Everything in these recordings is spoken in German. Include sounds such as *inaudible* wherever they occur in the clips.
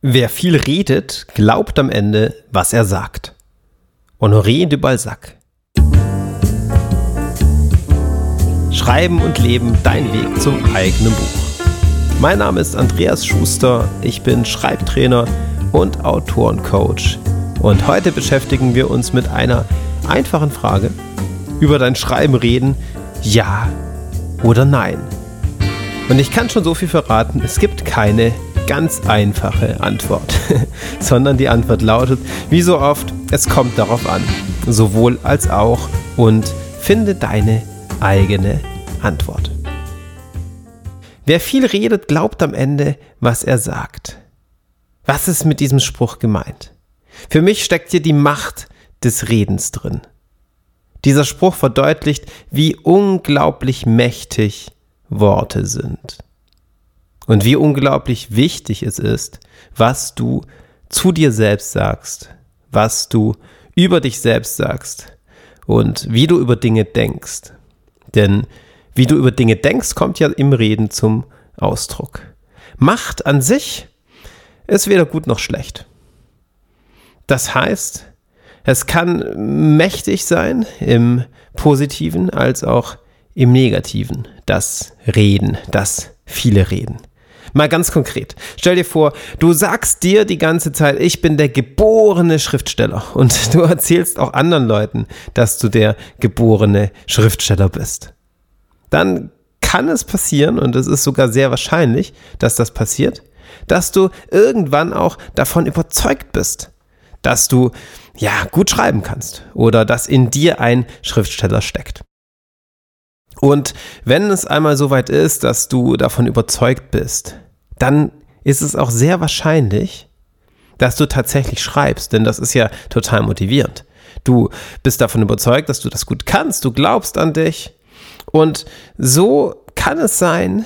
Wer viel redet, glaubt am Ende, was er sagt. Honoré de Balzac. Schreiben und Leben, dein Weg zum eigenen Buch. Mein Name ist Andreas Schuster, ich bin Schreibtrainer und Autorencoach. Und heute beschäftigen wir uns mit einer einfachen Frage. Über dein Schreiben reden, ja oder nein. Und ich kann schon so viel verraten, es gibt keine ganz einfache Antwort, *laughs* sondern die Antwort lautet, wie so oft, es kommt darauf an, sowohl als auch und finde deine eigene Antwort. Wer viel redet, glaubt am Ende, was er sagt. Was ist mit diesem Spruch gemeint? Für mich steckt hier die Macht des Redens drin. Dieser Spruch verdeutlicht, wie unglaublich mächtig Worte sind und wie unglaublich wichtig es ist, was du zu dir selbst sagst, was du über dich selbst sagst und wie du über Dinge denkst. Denn wie du über Dinge denkst, kommt ja im Reden zum Ausdruck. Macht an sich ist weder gut noch schlecht. Das heißt, es kann mächtig sein im positiven als auch im negativen, das Reden, das viele Reden. Mal ganz konkret. Stell dir vor, du sagst dir die ganze Zeit, ich bin der geborene Schriftsteller. Und *laughs* du erzählst auch anderen Leuten, dass du der geborene Schriftsteller bist. Dann kann es passieren, und es ist sogar sehr wahrscheinlich, dass das passiert, dass du irgendwann auch davon überzeugt bist, dass du ja gut schreiben kannst oder dass in dir ein Schriftsteller steckt. Und wenn es einmal so weit ist, dass du davon überzeugt bist, dann ist es auch sehr wahrscheinlich, dass du tatsächlich schreibst, denn das ist ja total motivierend. Du bist davon überzeugt, dass du das gut kannst, du glaubst an dich und so kann es sein,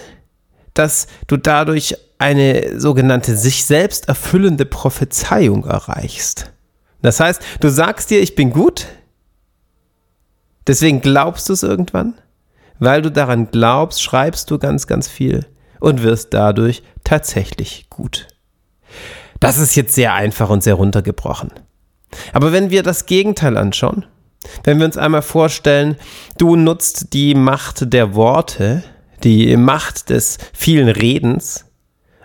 dass du dadurch eine sogenannte sich selbst erfüllende Prophezeiung erreichst. Das heißt, du sagst dir, ich bin gut, deswegen glaubst du es irgendwann weil du daran glaubst, schreibst du ganz, ganz viel und wirst dadurch tatsächlich gut. Das ist jetzt sehr einfach und sehr runtergebrochen. Aber wenn wir das Gegenteil anschauen, wenn wir uns einmal vorstellen, du nutzt die Macht der Worte, die Macht des vielen Redens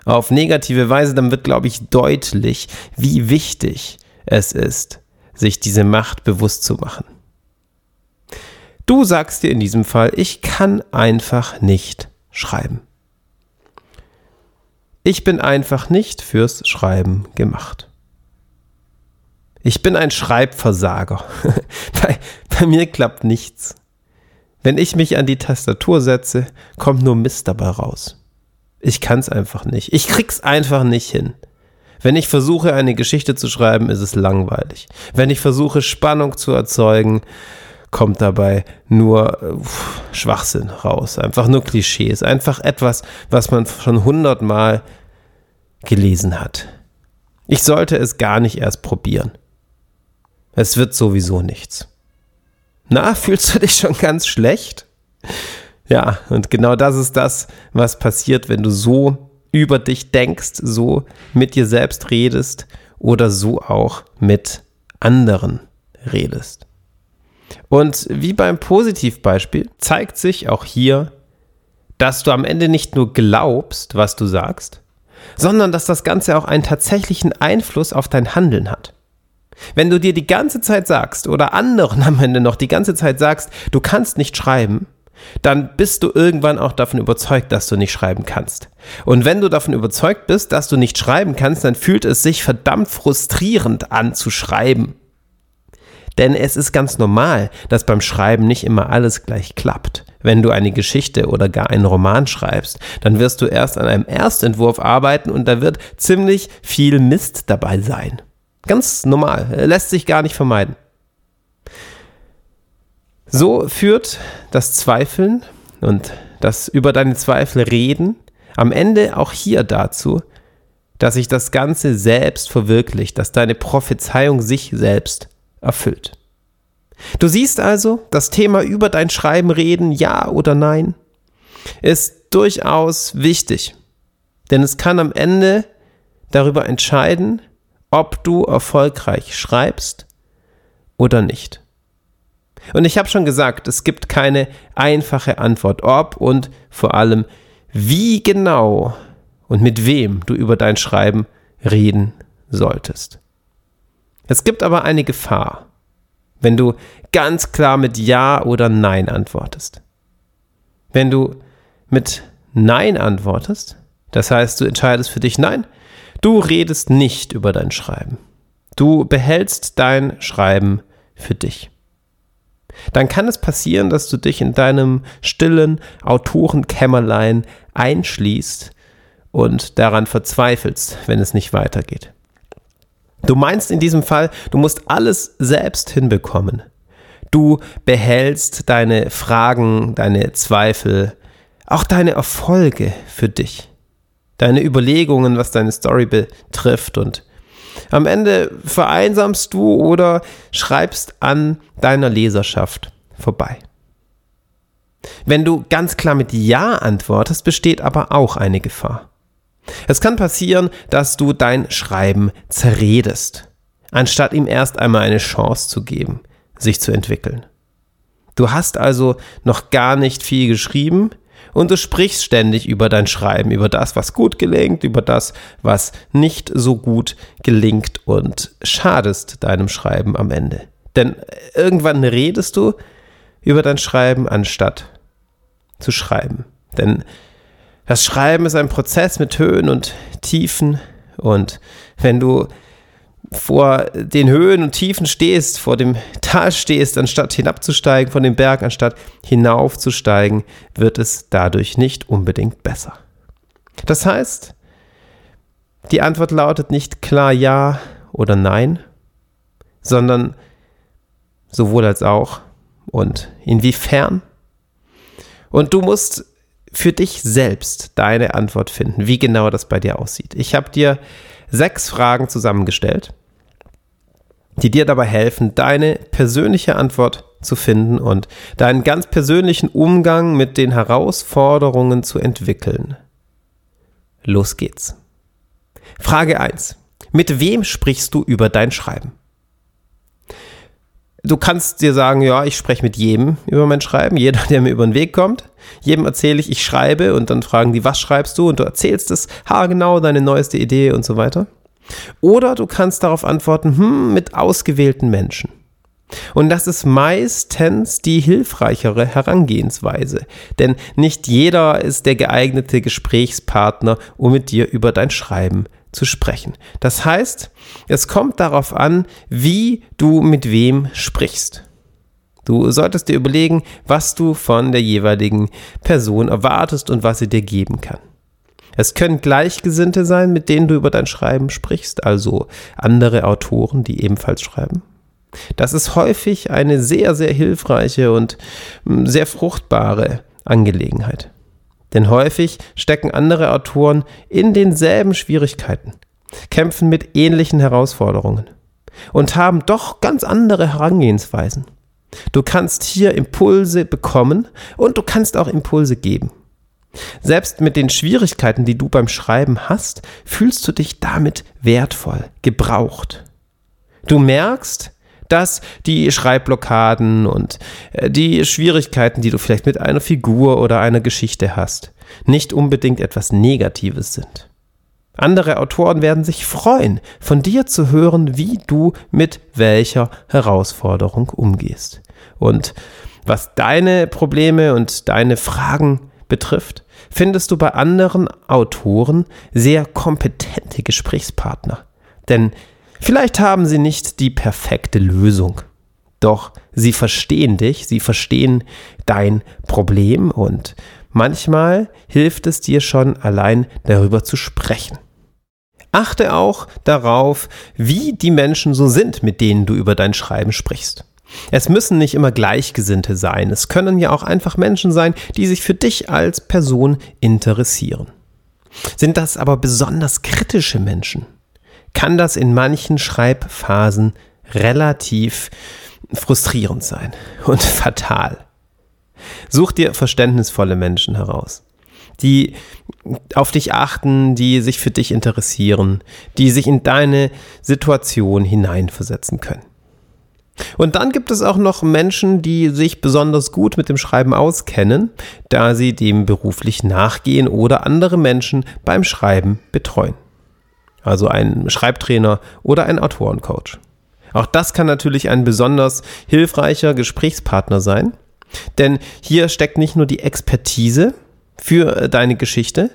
auf negative Weise, dann wird, glaube ich, deutlich, wie wichtig es ist, sich diese Macht bewusst zu machen. Du sagst dir in diesem Fall, ich kann einfach nicht schreiben. Ich bin einfach nicht fürs Schreiben gemacht. Ich bin ein Schreibversager. *laughs* bei, bei mir klappt nichts. Wenn ich mich an die Tastatur setze, kommt nur Mist dabei raus. Ich kann's einfach nicht. Ich krieg's einfach nicht hin. Wenn ich versuche, eine Geschichte zu schreiben, ist es langweilig. Wenn ich versuche, Spannung zu erzeugen, kommt dabei nur uff, Schwachsinn raus. Einfach nur Klischees. Einfach etwas, was man schon hundertmal gelesen hat. Ich sollte es gar nicht erst probieren. Es wird sowieso nichts. Na, *laughs* fühlst du dich schon ganz schlecht? Ja, und genau das ist das, was passiert, wenn du so über dich denkst, so mit dir selbst redest oder so auch mit anderen redest. Und wie beim Positivbeispiel zeigt sich auch hier, dass du am Ende nicht nur glaubst, was du sagst, sondern dass das Ganze auch einen tatsächlichen Einfluss auf dein Handeln hat. Wenn du dir die ganze Zeit sagst oder anderen *laughs* am Ende noch die ganze Zeit sagst, du kannst nicht schreiben, dann bist du irgendwann auch davon überzeugt, dass du nicht schreiben kannst. Und wenn du davon überzeugt bist, dass du nicht schreiben kannst, dann fühlt es sich verdammt frustrierend an zu schreiben. Denn es ist ganz normal, dass beim Schreiben nicht immer alles gleich klappt. Wenn du eine Geschichte oder gar einen Roman schreibst, dann wirst du erst an einem Erstentwurf arbeiten und da wird ziemlich viel Mist dabei sein. Ganz normal, lässt sich gar nicht vermeiden. So führt das Zweifeln und das über deine Zweifel reden am Ende auch hier dazu, dass sich das Ganze selbst verwirklicht, dass deine Prophezeiung sich selbst erfüllt. Du siehst also, das Thema über dein Schreiben reden, ja oder nein, ist durchaus wichtig. Denn es kann am Ende darüber entscheiden, ob du erfolgreich schreibst oder nicht. Und ich habe schon gesagt, es gibt keine einfache Antwort, ob und vor allem, wie genau und mit wem du über dein Schreiben reden solltest. Es gibt aber eine Gefahr, wenn du ganz klar mit Ja oder Nein antwortest. Wenn du mit Nein antwortest, das heißt, du entscheidest für dich Nein, du redest nicht über dein Schreiben. Du behältst dein Schreiben für dich. Dann kann es passieren, dass du dich in deinem stillen Autorenkämmerlein einschließt und daran verzweifelst, wenn es nicht weitergeht. Du meinst in diesem Fall, du musst alles selbst hinbekommen. Du behältst deine Fragen, deine Zweifel, auch deine Erfolge für dich. Deine Überlegungen, was deine Story betrifft und am Ende vereinsamst du oder schreibst an deiner Leserschaft vorbei. Wenn du ganz klar mit Ja antwortest, besteht aber auch eine Gefahr. Es kann passieren, dass du dein Schreiben zerredest, anstatt ihm erst einmal eine Chance zu geben, sich zu entwickeln. Du hast also noch gar nicht viel geschrieben und du sprichst ständig über dein Schreiben, über das, was gut gelingt, über das, was nicht so gut gelingt und schadest deinem Schreiben am Ende. Denn irgendwann redest du über dein Schreiben, anstatt zu schreiben. Denn das Schreiben ist ein Prozess mit Höhen und Tiefen. Und wenn du vor den Höhen und Tiefen stehst, vor dem Tal stehst, anstatt hinabzusteigen von dem Berg, anstatt hinaufzusteigen, wird es dadurch nicht unbedingt besser. Das heißt, die Antwort lautet nicht klar Ja oder Nein, sondern sowohl als auch und inwiefern. Und du musst für dich selbst deine Antwort finden, wie genau das bei dir aussieht. Ich habe dir sechs Fragen zusammengestellt, die dir dabei helfen, deine persönliche Antwort zu finden und deinen ganz persönlichen Umgang mit den Herausforderungen zu entwickeln. Los geht's. Frage 1. Mit wem sprichst du über dein Schreiben? Du kannst dir sagen, ja, ich spreche mit jedem über mein Schreiben, jeder, der mir über den Weg kommt. Jedem erzähle ich, ich schreibe und dann fragen die, was schreibst du? Und du erzählst es haargenau, deine neueste Idee und so weiter. Oder du kannst darauf antworten, hm, mit ausgewählten Menschen. Und das ist meistens die hilfreichere Herangehensweise, denn nicht jeder ist der geeignete Gesprächspartner, um mit dir über dein Schreiben zu sprechen. Das heißt, es kommt darauf an, wie du mit wem sprichst. Du solltest dir überlegen, was du von der jeweiligen Person erwartest und was sie dir geben kann. Es können Gleichgesinnte sein, mit denen du über dein Schreiben sprichst, also andere Autoren, die ebenfalls schreiben. Das ist häufig eine sehr, sehr hilfreiche und hm, sehr fruchtbare Angelegenheit. Denn häufig stecken andere Autoren in denselben Schwierigkeiten, kämpfen mit ähnlichen Herausforderungen und haben doch ganz andere Herangehensweisen. Du kannst hier Impulse bekommen und du kannst auch Impulse geben. Selbst mit den Schwierigkeiten, die du beim Schreiben hast, fühlst du dich damit wertvoll, gebraucht. Du merkst, dass die Schreibblockaden und äh, die Schwierigkeiten, die du vielleicht mit einer Figur oder einer Geschichte hast, nicht unbedingt etwas Negatives sind. Andere Autoren werden sich freuen, von dir zu hören, wie du mit welcher Herausforderung umgehst. Und was deine Probleme und deine Fragen betrifft, findest du bei anderen Autoren sehr kompetente Gesprächspartner. Denn Vielleicht haben sie nicht die perfekte Lösung, doch sie verstehen dich, sie verstehen dein Problem und manchmal hilft es dir schon allein darüber zu sprechen. Achte auch darauf, wie die Menschen so sind, mit denen du über dein Schreiben sprichst. Es müssen nicht immer Gleichgesinnte sein, es können ja auch einfach Menschen sein, die sich für dich als Person interessieren. Sind das aber besonders kritische Menschen? Kann das in manchen Schreibphasen relativ frustrierend sein *laughs* und fatal. Such dir verständnisvolle Menschen heraus. die auf dich achten, die sich für dich interessieren, die sich in deine Situation hineinversetzen können. Und dann gibt es auch noch Menschen, die sich besonders gut mit dem Schreiben auskennen, da sie dem beruflich nachgehen oder andere Menschen beim Schreiben betreuen. Also ein Schreibtrainer oder ein Autorencoach. Auch das kann natürlich ein besonders hilfreicher Gesprächspartner sein, denn hier steckt nicht nur die Expertise, für äh, deine Geschichte,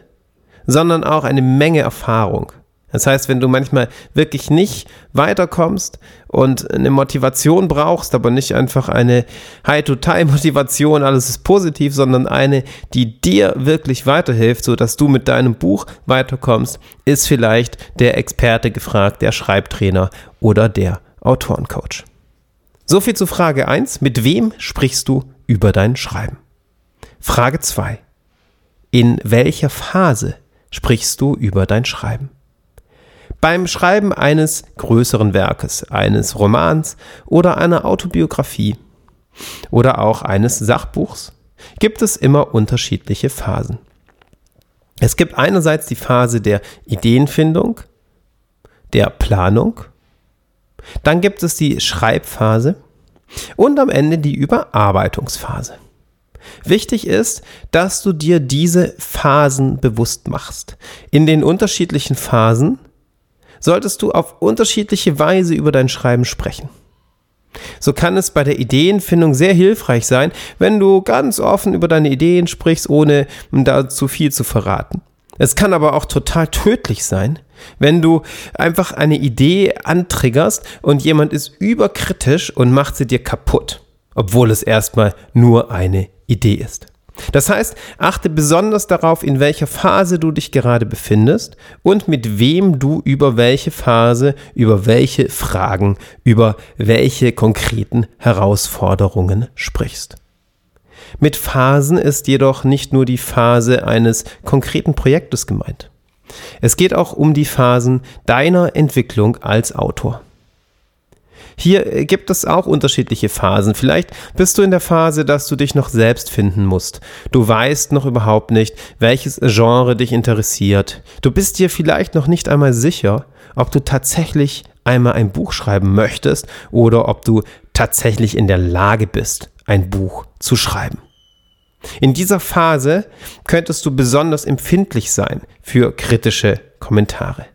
sondern auch eine Menge Erfahrung. Das heißt, wenn du manchmal wirklich nicht weiterkommst und eine Motivation brauchst, aber nicht einfach eine High-to-Tie-Motivation, alles ist positiv, sondern eine, die dir wirklich weiterhilft, sodass du mit deinem Buch weiterkommst, ist vielleicht der Experte gefragt, der Schreibtrainer oder der Autorencoach. So viel zu Frage 1. Mit wem sprichst du über dein Schreiben? Frage 2. In welcher Phase sprichst du über dein Schreiben? Beim Schreiben eines größeren Werkes, eines Romans oder einer Autobiografie oder auch eines Sachbuchs gibt es immer unterschiedliche Phasen. Es gibt einerseits die Phase der Ideenfindung, der Planung, dann gibt es die Schreibphase und am Ende die Überarbeitungsphase. Wichtig ist, dass du dir diese Phasen bewusst machst. In den unterschiedlichen Phasen solltest du auf unterschiedliche Weise über dein Schreiben sprechen. So kann es bei der Ideenfindung sehr hilfreich sein, wenn du ganz offen über deine Ideen sprichst, ohne da zu viel zu verraten. Es kann aber auch total tödlich sein, wenn du einfach eine Idee antriggerst und jemand ist überkritisch und macht sie dir kaputt, obwohl es erstmal nur eine Idee ist. Das heißt, achte besonders darauf, in welcher Phase du dich gerade befindest und mit wem du über welche Phase, über welche Fragen, über welche konkreten Herausforderungen sprichst. Mit Phasen ist jedoch nicht nur die Phase eines konkreten Projektes gemeint. Es geht auch um die Phasen deiner Entwicklung als Autor. Hier äh, gibt es auch unterschiedliche Phasen. Vielleicht bist du in der Phase, dass du dich noch selbst finden musst. Du weißt noch überhaupt nicht, welches Genre dich interessiert. Du bist dir vielleicht noch nicht einmal sicher, ob du tatsächlich einmal ein Buch schreiben möchtest oder ob du tatsächlich in der Lage bist, ein Buch zu schreiben. In dieser Phase könntest du besonders empfindlich sein für kritische Kommentare.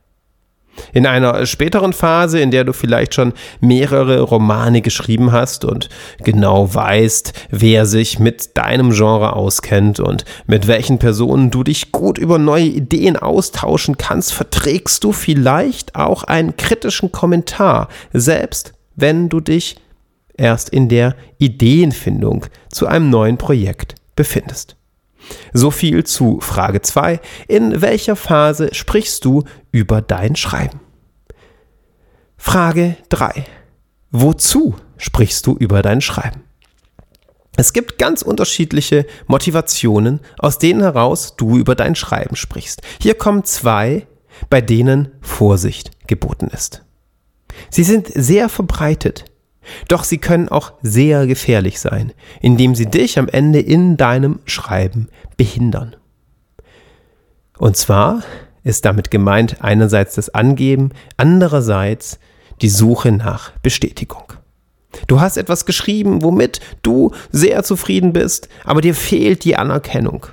In einer späteren Phase, in der du vielleicht schon mehrere Romane geschrieben hast und genau weißt, wer sich mit deinem Genre auskennt und mit welchen Personen du dich gut über neue Ideen austauschen kannst, verträgst du vielleicht auch einen kritischen Kommentar, selbst wenn du dich erst in der Ideenfindung zu einem neuen Projekt befindest. So viel zu Frage 2. In welcher Phase sprichst du über dein Schreiben? Frage 3. Wozu sprichst du über dein Schreiben? Es gibt ganz unterschiedliche Motivationen, aus denen heraus du über dein Schreiben sprichst. Hier kommen zwei, bei denen Vorsicht geboten ist. Sie sind sehr verbreitet, doch sie können auch sehr gefährlich sein, indem sie dich am Ende in deinem Schreiben behindern. Und zwar ist damit gemeint einerseits das Angeben, andererseits die Suche nach Bestätigung. Du hast etwas geschrieben, womit du sehr zufrieden bist, aber dir fehlt die Anerkennung.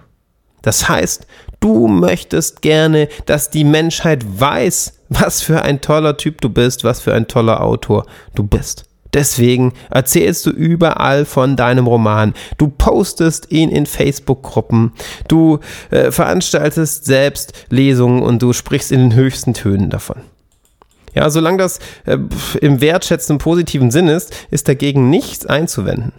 Das heißt, du möchtest gerne, dass die Menschheit weiß, was für ein toller Typ du bist, was für ein toller Autor du bist. Deswegen erzählst du überall von deinem Roman. Du postest ihn in Facebook-Gruppen. Du äh, veranstaltest selbst Lesungen und du sprichst in den höchsten Tönen davon. Ja, solange das äh, im wertschätzenden positiven Sinn ist, ist dagegen nichts einzuwenden.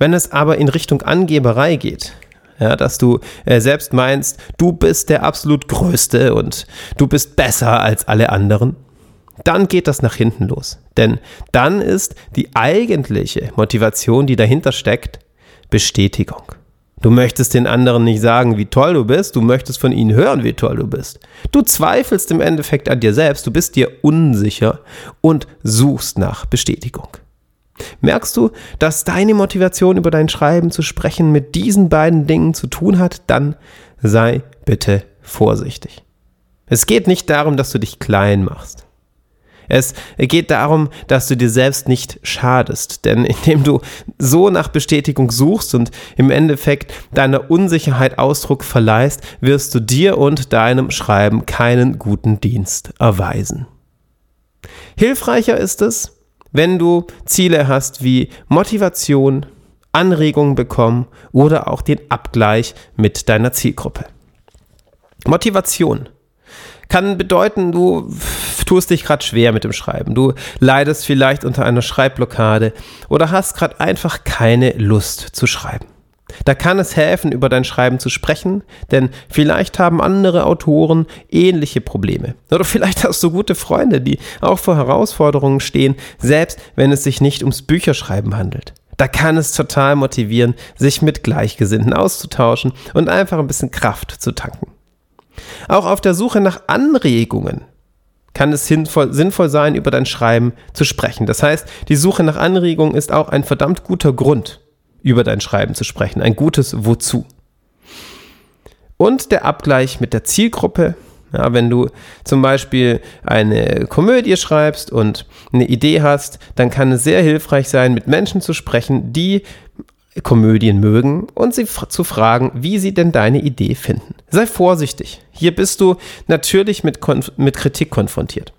Wenn es aber in Richtung Angeberei geht, ja, dass du äh, selbst meinst, du bist der absolut Größte und du bist besser als alle anderen, dann geht das nach hinten los. Denn dann ist die eigentliche Motivation, die dahinter steckt, Bestätigung. Du möchtest den anderen nicht sagen, wie toll du bist, du möchtest von ihnen hören, wie toll du bist. Du zweifelst im Endeffekt an dir selbst, du bist dir unsicher und suchst nach Bestätigung. Merkst du, dass deine Motivation über dein Schreiben zu sprechen mit diesen beiden Dingen zu tun hat, dann sei bitte vorsichtig. Es geht nicht darum, dass du dich klein machst. Es geht darum, dass du dir selbst nicht schadest, denn *laughs* indem du so nach Bestätigung suchst und im Endeffekt deiner Unsicherheit Ausdruck verleihst, wirst du dir und deinem Schreiben keinen guten Dienst erweisen. Hilfreicher ist es, wenn du Ziele hast wie Motivation, Anregungen bekommen oder auch den Abgleich mit deiner Zielgruppe. Motivation kann bedeuten, du tust dich gerade schwer mit dem Schreiben. Du leidest vielleicht unter einer Schreibblockade oder hast gerade einfach keine Lust zu schreiben. Da kann es helfen, über dein Schreiben zu sprechen, denn vielleicht haben andere Autoren ähnliche Probleme. Oder vielleicht hast du gute Freunde, die auch vor Herausforderungen stehen, selbst wenn es sich nicht ums Bücherschreiben handelt. Da kann es total motivieren, sich mit Gleichgesinnten auszutauschen und einfach ein bisschen Kraft zu tanken. Auch auf der Suche nach Anregungen kann es sinnvoll, sinnvoll sein, über dein Schreiben zu sprechen. Das heißt, die Suche nach Anregungen ist auch ein verdammt guter Grund, über dein Schreiben zu sprechen. Ein gutes Wozu. Und der Abgleich mit der Zielgruppe. Ja, wenn du zum Beispiel eine Komödie schreibst und eine Idee hast, dann kann es sehr hilfreich sein, mit Menschen zu sprechen, die Komödien mögen und sie zu fragen, wie sie denn deine Idee finden. Sei vorsichtig. Hier bist du natürlich mit, Konf mit Kritik konfrontiert.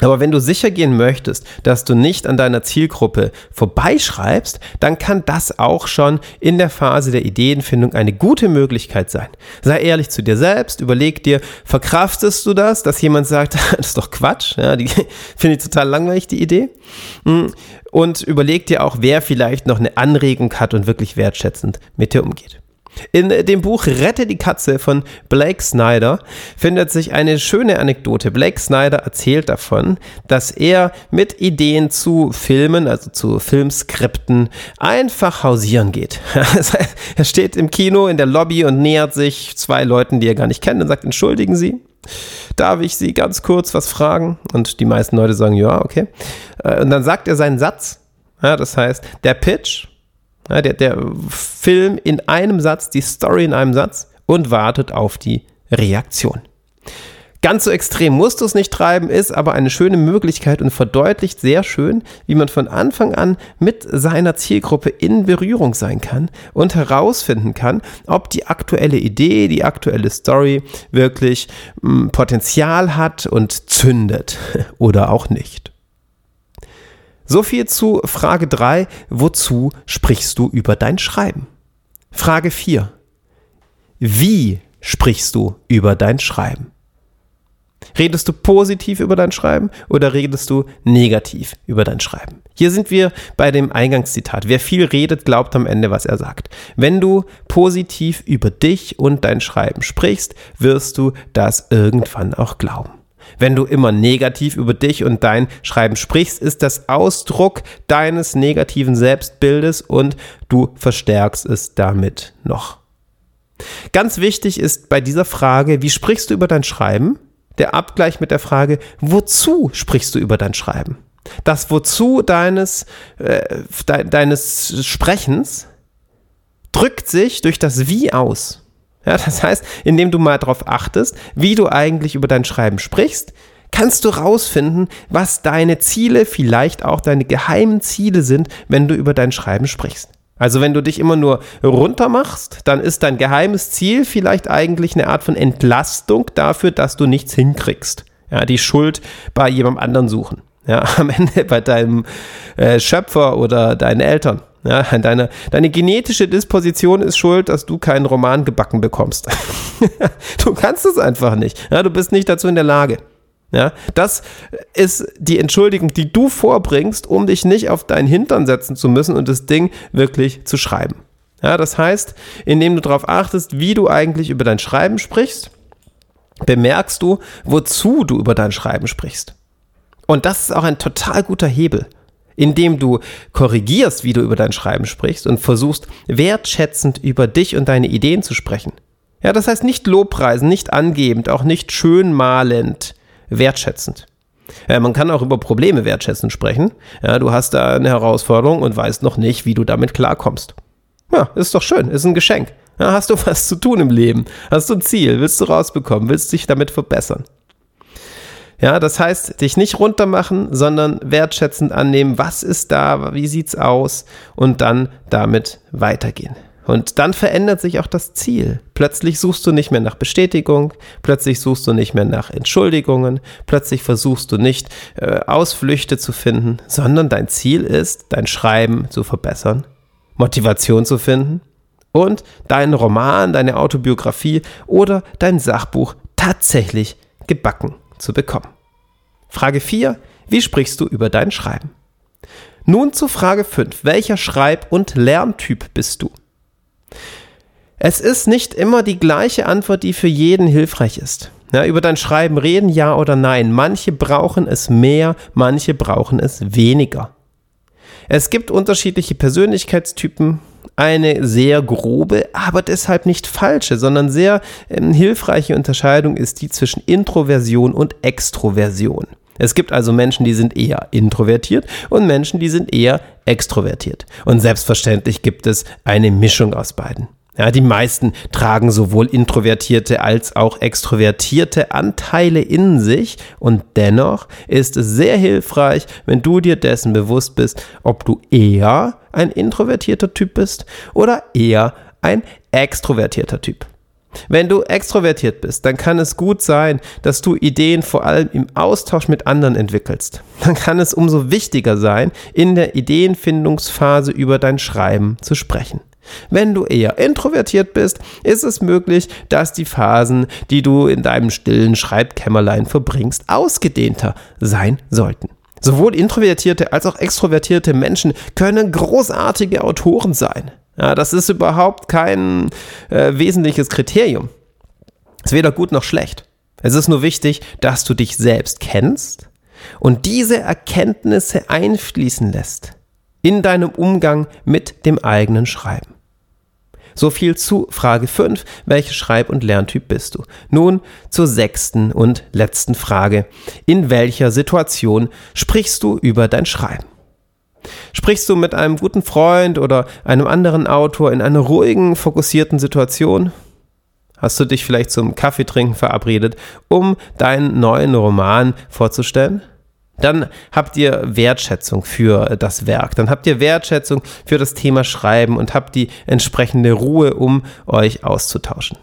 Aber wenn du sicher gehen möchtest, dass du nicht an deiner Zielgruppe vorbeischreibst, dann kann das auch schon in der Phase der Ideenfindung eine gute Möglichkeit sein. Sei ehrlich zu dir selbst, überleg dir, verkraftest du das, dass jemand sagt, *laughs* das ist doch Quatsch, ja, die *laughs* finde ich total langweilig, die Idee. Hm, und überleg dir auch, wer vielleicht noch eine Anregung hat und wirklich wertschätzend mit dir umgeht. In dem Buch Rette die Katze von Blake Snyder findet sich eine schöne Anekdote. Blake Snyder erzählt davon, dass er mit Ideen zu Filmen, also zu Filmskripten, einfach hausieren geht. *laughs* er steht im Kino in der Lobby und nähert sich zwei Leuten, die er gar nicht kennt und sagt, entschuldigen Sie, darf ich Sie ganz kurz was fragen? Und die meisten Leute sagen, ja, okay. Äh, und dann sagt er seinen Satz. Ja, das heißt, der Pitch ja, der, der Film in einem Satz, die Story in einem Satz und wartet auf die Reaktion. Ganz so extrem musst du es nicht treiben, ist aber eine schöne Möglichkeit und verdeutlicht sehr schön, wie man von Anfang an mit seiner Zielgruppe in Berührung sein kann und herausfinden kann, ob die aktuelle Idee, die aktuelle Story wirklich hm, Potenzial hat und zündet *laughs* oder auch nicht. So viel zu Frage 3. Wozu sprichst du über dein Schreiben? Frage 4. Wie sprichst du über dein Schreiben? Redest du positiv über dein Schreiben oder redest du negativ über dein Schreiben? Hier sind wir bei dem Eingangszitat. Wer viel redet, glaubt am Ende, was er sagt. Wenn du positiv über dich und dein Schreiben sprichst, wirst du das irgendwann auch glauben. Wenn du immer negativ über dich und dein Schreiben sprichst, ist das Ausdruck deines negativen Selbstbildes und du verstärkst es damit noch. Ganz wichtig ist bei dieser Frage, wie sprichst du über dein Schreiben? Der Abgleich mit der Frage, wozu sprichst du über dein Schreiben? Das Wozu deines, äh, de deines Sprechens drückt sich durch das Wie aus. Ja, das heißt, indem du mal darauf achtest, wie du eigentlich über dein Schreiben sprichst, kannst du rausfinden, was deine Ziele, vielleicht auch deine geheimen Ziele sind, wenn du über dein Schreiben sprichst. Also wenn du dich immer nur runter machst, dann ist dein geheimes Ziel vielleicht eigentlich eine Art von Entlastung dafür, dass du nichts hinkriegst. Ja, die Schuld bei jemandem anderen suchen. Ja, *laughs* am Ende bei deinem äh, Schöpfer oder deinen Eltern. Ja, deine, deine genetische Disposition ist schuld, dass du keinen Roman gebacken bekommst. *laughs* du kannst es einfach nicht. Ja, du bist nicht dazu in der Lage. Ja, das ist die Entschuldigung, die du vorbringst, um dich nicht auf deinen Hintern setzen zu müssen und das Ding wirklich zu schreiben. Ja, das heißt, indem du darauf achtest, wie du eigentlich über dein Schreiben sprichst, bemerkst du, wozu du über dein Schreiben sprichst. Und das ist auch ein total guter Hebel indem du korrigierst, wie du über dein Schreiben sprichst und versuchst wertschätzend über dich und deine Ideen zu sprechen. Ja, das heißt nicht lobpreisen, nicht angebend, auch nicht schönmalend, wertschätzend. Ja, man kann auch über Probleme wertschätzend sprechen. Ja, du hast da eine Herausforderung und weißt noch nicht, wie du damit klarkommst. Ja, ist doch schön, ist ein Geschenk. Ja, hast du was zu tun im Leben? Hast du ein Ziel? Willst du rausbekommen? Willst du dich damit verbessern? Ja, das heißt, dich nicht runtermachen, sondern wertschätzend annehmen, was ist da, wie sieht's aus und dann damit weitergehen. Und dann verändert sich auch das Ziel. Plötzlich suchst du nicht mehr nach Bestätigung, plötzlich suchst du nicht mehr nach Entschuldigungen, plötzlich versuchst du nicht äh, Ausflüchte zu finden, sondern dein Ziel ist, dein Schreiben zu verbessern, Motivation zu finden und deinen Roman, deine Autobiografie oder dein Sachbuch tatsächlich gebacken zu bekommen. Frage 4. Wie sprichst du über dein Schreiben? Nun zu Frage 5. Welcher Schreib- und Lerntyp bist du? Es ist nicht immer die gleiche Antwort, die für jeden hilfreich ist. Ja, über dein Schreiben reden, ja oder nein. Manche brauchen es mehr, manche brauchen es weniger. Es gibt unterschiedliche Persönlichkeitstypen, eine sehr grobe, aber deshalb nicht falsche, sondern sehr äh, hilfreiche Unterscheidung ist die zwischen Introversion und Extroversion. Es gibt also Menschen, die sind eher introvertiert und Menschen, die sind eher extrovertiert. Und selbstverständlich gibt es eine Mischung aus beiden. Ja, die meisten tragen sowohl introvertierte als auch extrovertierte Anteile in sich und dennoch ist es sehr hilfreich, wenn du dir dessen bewusst bist, ob du eher ein introvertierter Typ bist oder eher ein extrovertierter Typ. Wenn du extrovertiert bist, dann kann es gut sein, dass du Ideen vor allem im Austausch mit anderen entwickelst. Dann kann es umso wichtiger sein, in der Ideenfindungsphase über dein Schreiben zu sprechen. Wenn du eher introvertiert bist, ist es möglich, dass die Phasen, die du in deinem stillen Schreibkämmerlein verbringst, ausgedehnter sein sollten. Sowohl introvertierte als auch extrovertierte Menschen können großartige Autoren sein. Ja, das ist überhaupt kein äh, wesentliches Kriterium. Es ist weder gut noch schlecht. Es ist nur wichtig, dass du dich selbst kennst und diese Erkenntnisse einfließen lässt in deinem Umgang mit dem eigenen Schreiben. So viel zu Frage 5. Welche Schreib- und Lerntyp bist du? Nun zur sechsten und letzten Frage. In welcher Situation sprichst du über dein Schreiben? Sprichst du mit einem guten Freund oder einem anderen Autor in einer ruhigen, fokussierten Situation? Hast du dich vielleicht zum Kaffeetrinken verabredet, um deinen neuen Roman vorzustellen? Dann habt ihr Wertschätzung für das Werk, dann habt ihr Wertschätzung für das Thema Schreiben und habt die entsprechende Ruhe, um euch auszutauschen.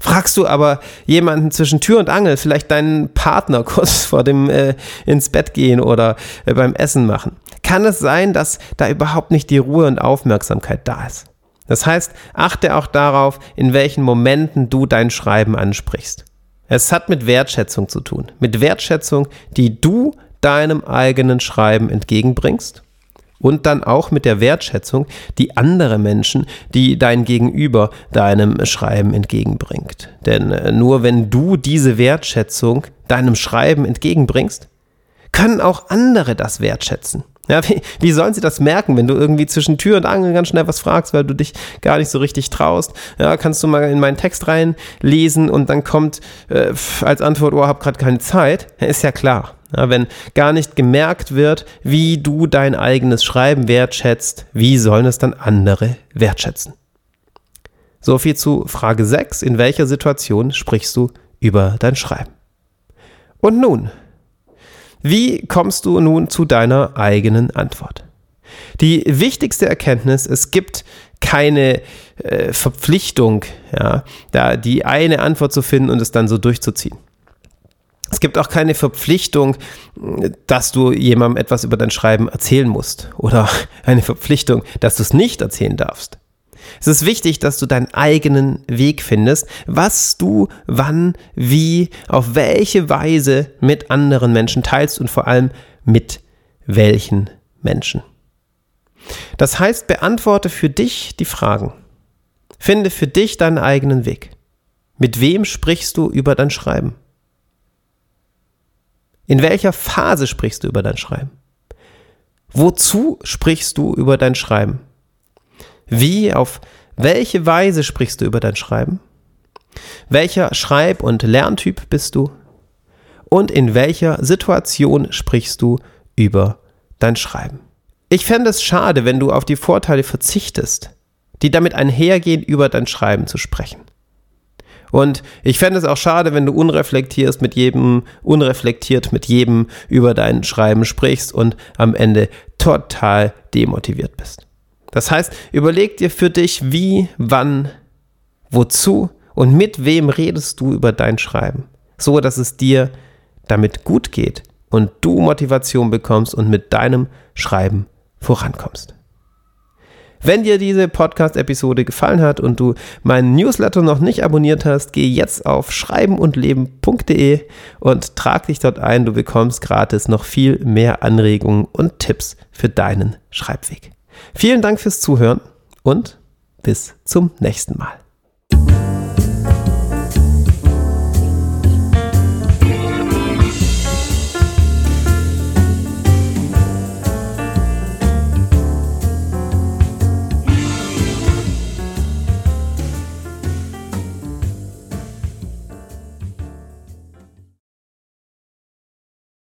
Fragst du aber jemanden zwischen Tür und Angel, vielleicht deinen Partner *laughs* kurz vor dem äh, ins Bett gehen oder äh, beim Essen machen, kann es sein, dass da überhaupt nicht die Ruhe und Aufmerksamkeit da ist. Das heißt, achte auch darauf, in welchen Momenten du dein Schreiben ansprichst. Es hat mit Wertschätzung zu tun. Mit Wertschätzung, die du deinem eigenen Schreiben entgegenbringst und dann auch mit der Wertschätzung, die andere Menschen, die dein Gegenüber deinem Schreiben entgegenbringt. Denn äh, nur wenn du diese Wertschätzung deinem Schreiben entgegenbringst, können auch andere das wertschätzen. Ja, wie, wie sollen sie das merken, wenn du irgendwie zwischen Tür und Angel ganz schnell was fragst, weil du dich gar nicht so richtig traust? Ja, kannst du mal in meinen Text reinlesen und dann kommt äh, als Antwort, oh, hab gerade keine Zeit. Ist ja klar. Ja, wenn gar nicht gemerkt wird, wie du dein eigenes Schreiben wertschätzt, wie sollen es dann andere wertschätzen? So viel zu Frage 6. In welcher Situation sprichst du über dein Schreiben? Und nun, wie kommst du nun zu deiner eigenen Antwort? Die wichtigste Erkenntnis, es gibt keine äh, Verpflichtung, ja, da die eine Antwort zu finden und es dann so durchzuziehen. Es gibt auch keine Verpflichtung, dass du jemandem etwas über dein Schreiben erzählen musst oder *laughs* eine Verpflichtung, dass du es nicht erzählen darfst. Es ist wichtig, dass du deinen eigenen Weg findest, was du wann, wie, auf welche Weise mit anderen Menschen teilst und vor allem mit welchen Menschen. Das heißt, beantworte für dich die Fragen. Finde für dich deinen eigenen Weg. Mit wem sprichst du über dein Schreiben? In welcher Phase sprichst du über dein Schreiben? Wozu sprichst du über dein Schreiben? Wie, auf welche Weise sprichst du über dein Schreiben? Welcher Schreib- und Lerntyp bist du? Und in welcher Situation sprichst du über dein Schreiben? Ich fände es schade, wenn du auf die Vorteile verzichtest, die damit einhergehen, über dein Schreiben zu sprechen. Und ich fände es auch schade, wenn du unreflektiert mit jedem, unreflektiert mit jedem über dein Schreiben sprichst und am Ende total demotiviert bist. Das heißt, überleg dir für dich, wie, wann, wozu und mit wem redest du über dein Schreiben, so dass es dir damit gut geht und du Motivation bekommst und mit deinem Schreiben vorankommst. Wenn dir diese Podcast-Episode gefallen hat und du meinen Newsletter noch nicht abonniert hast, geh jetzt auf schreibenundleben.de und trag dich dort ein. Du bekommst gratis noch viel mehr Anregungen und Tipps für deinen Schreibweg. Vielen Dank fürs Zuhören und bis zum nächsten Mal.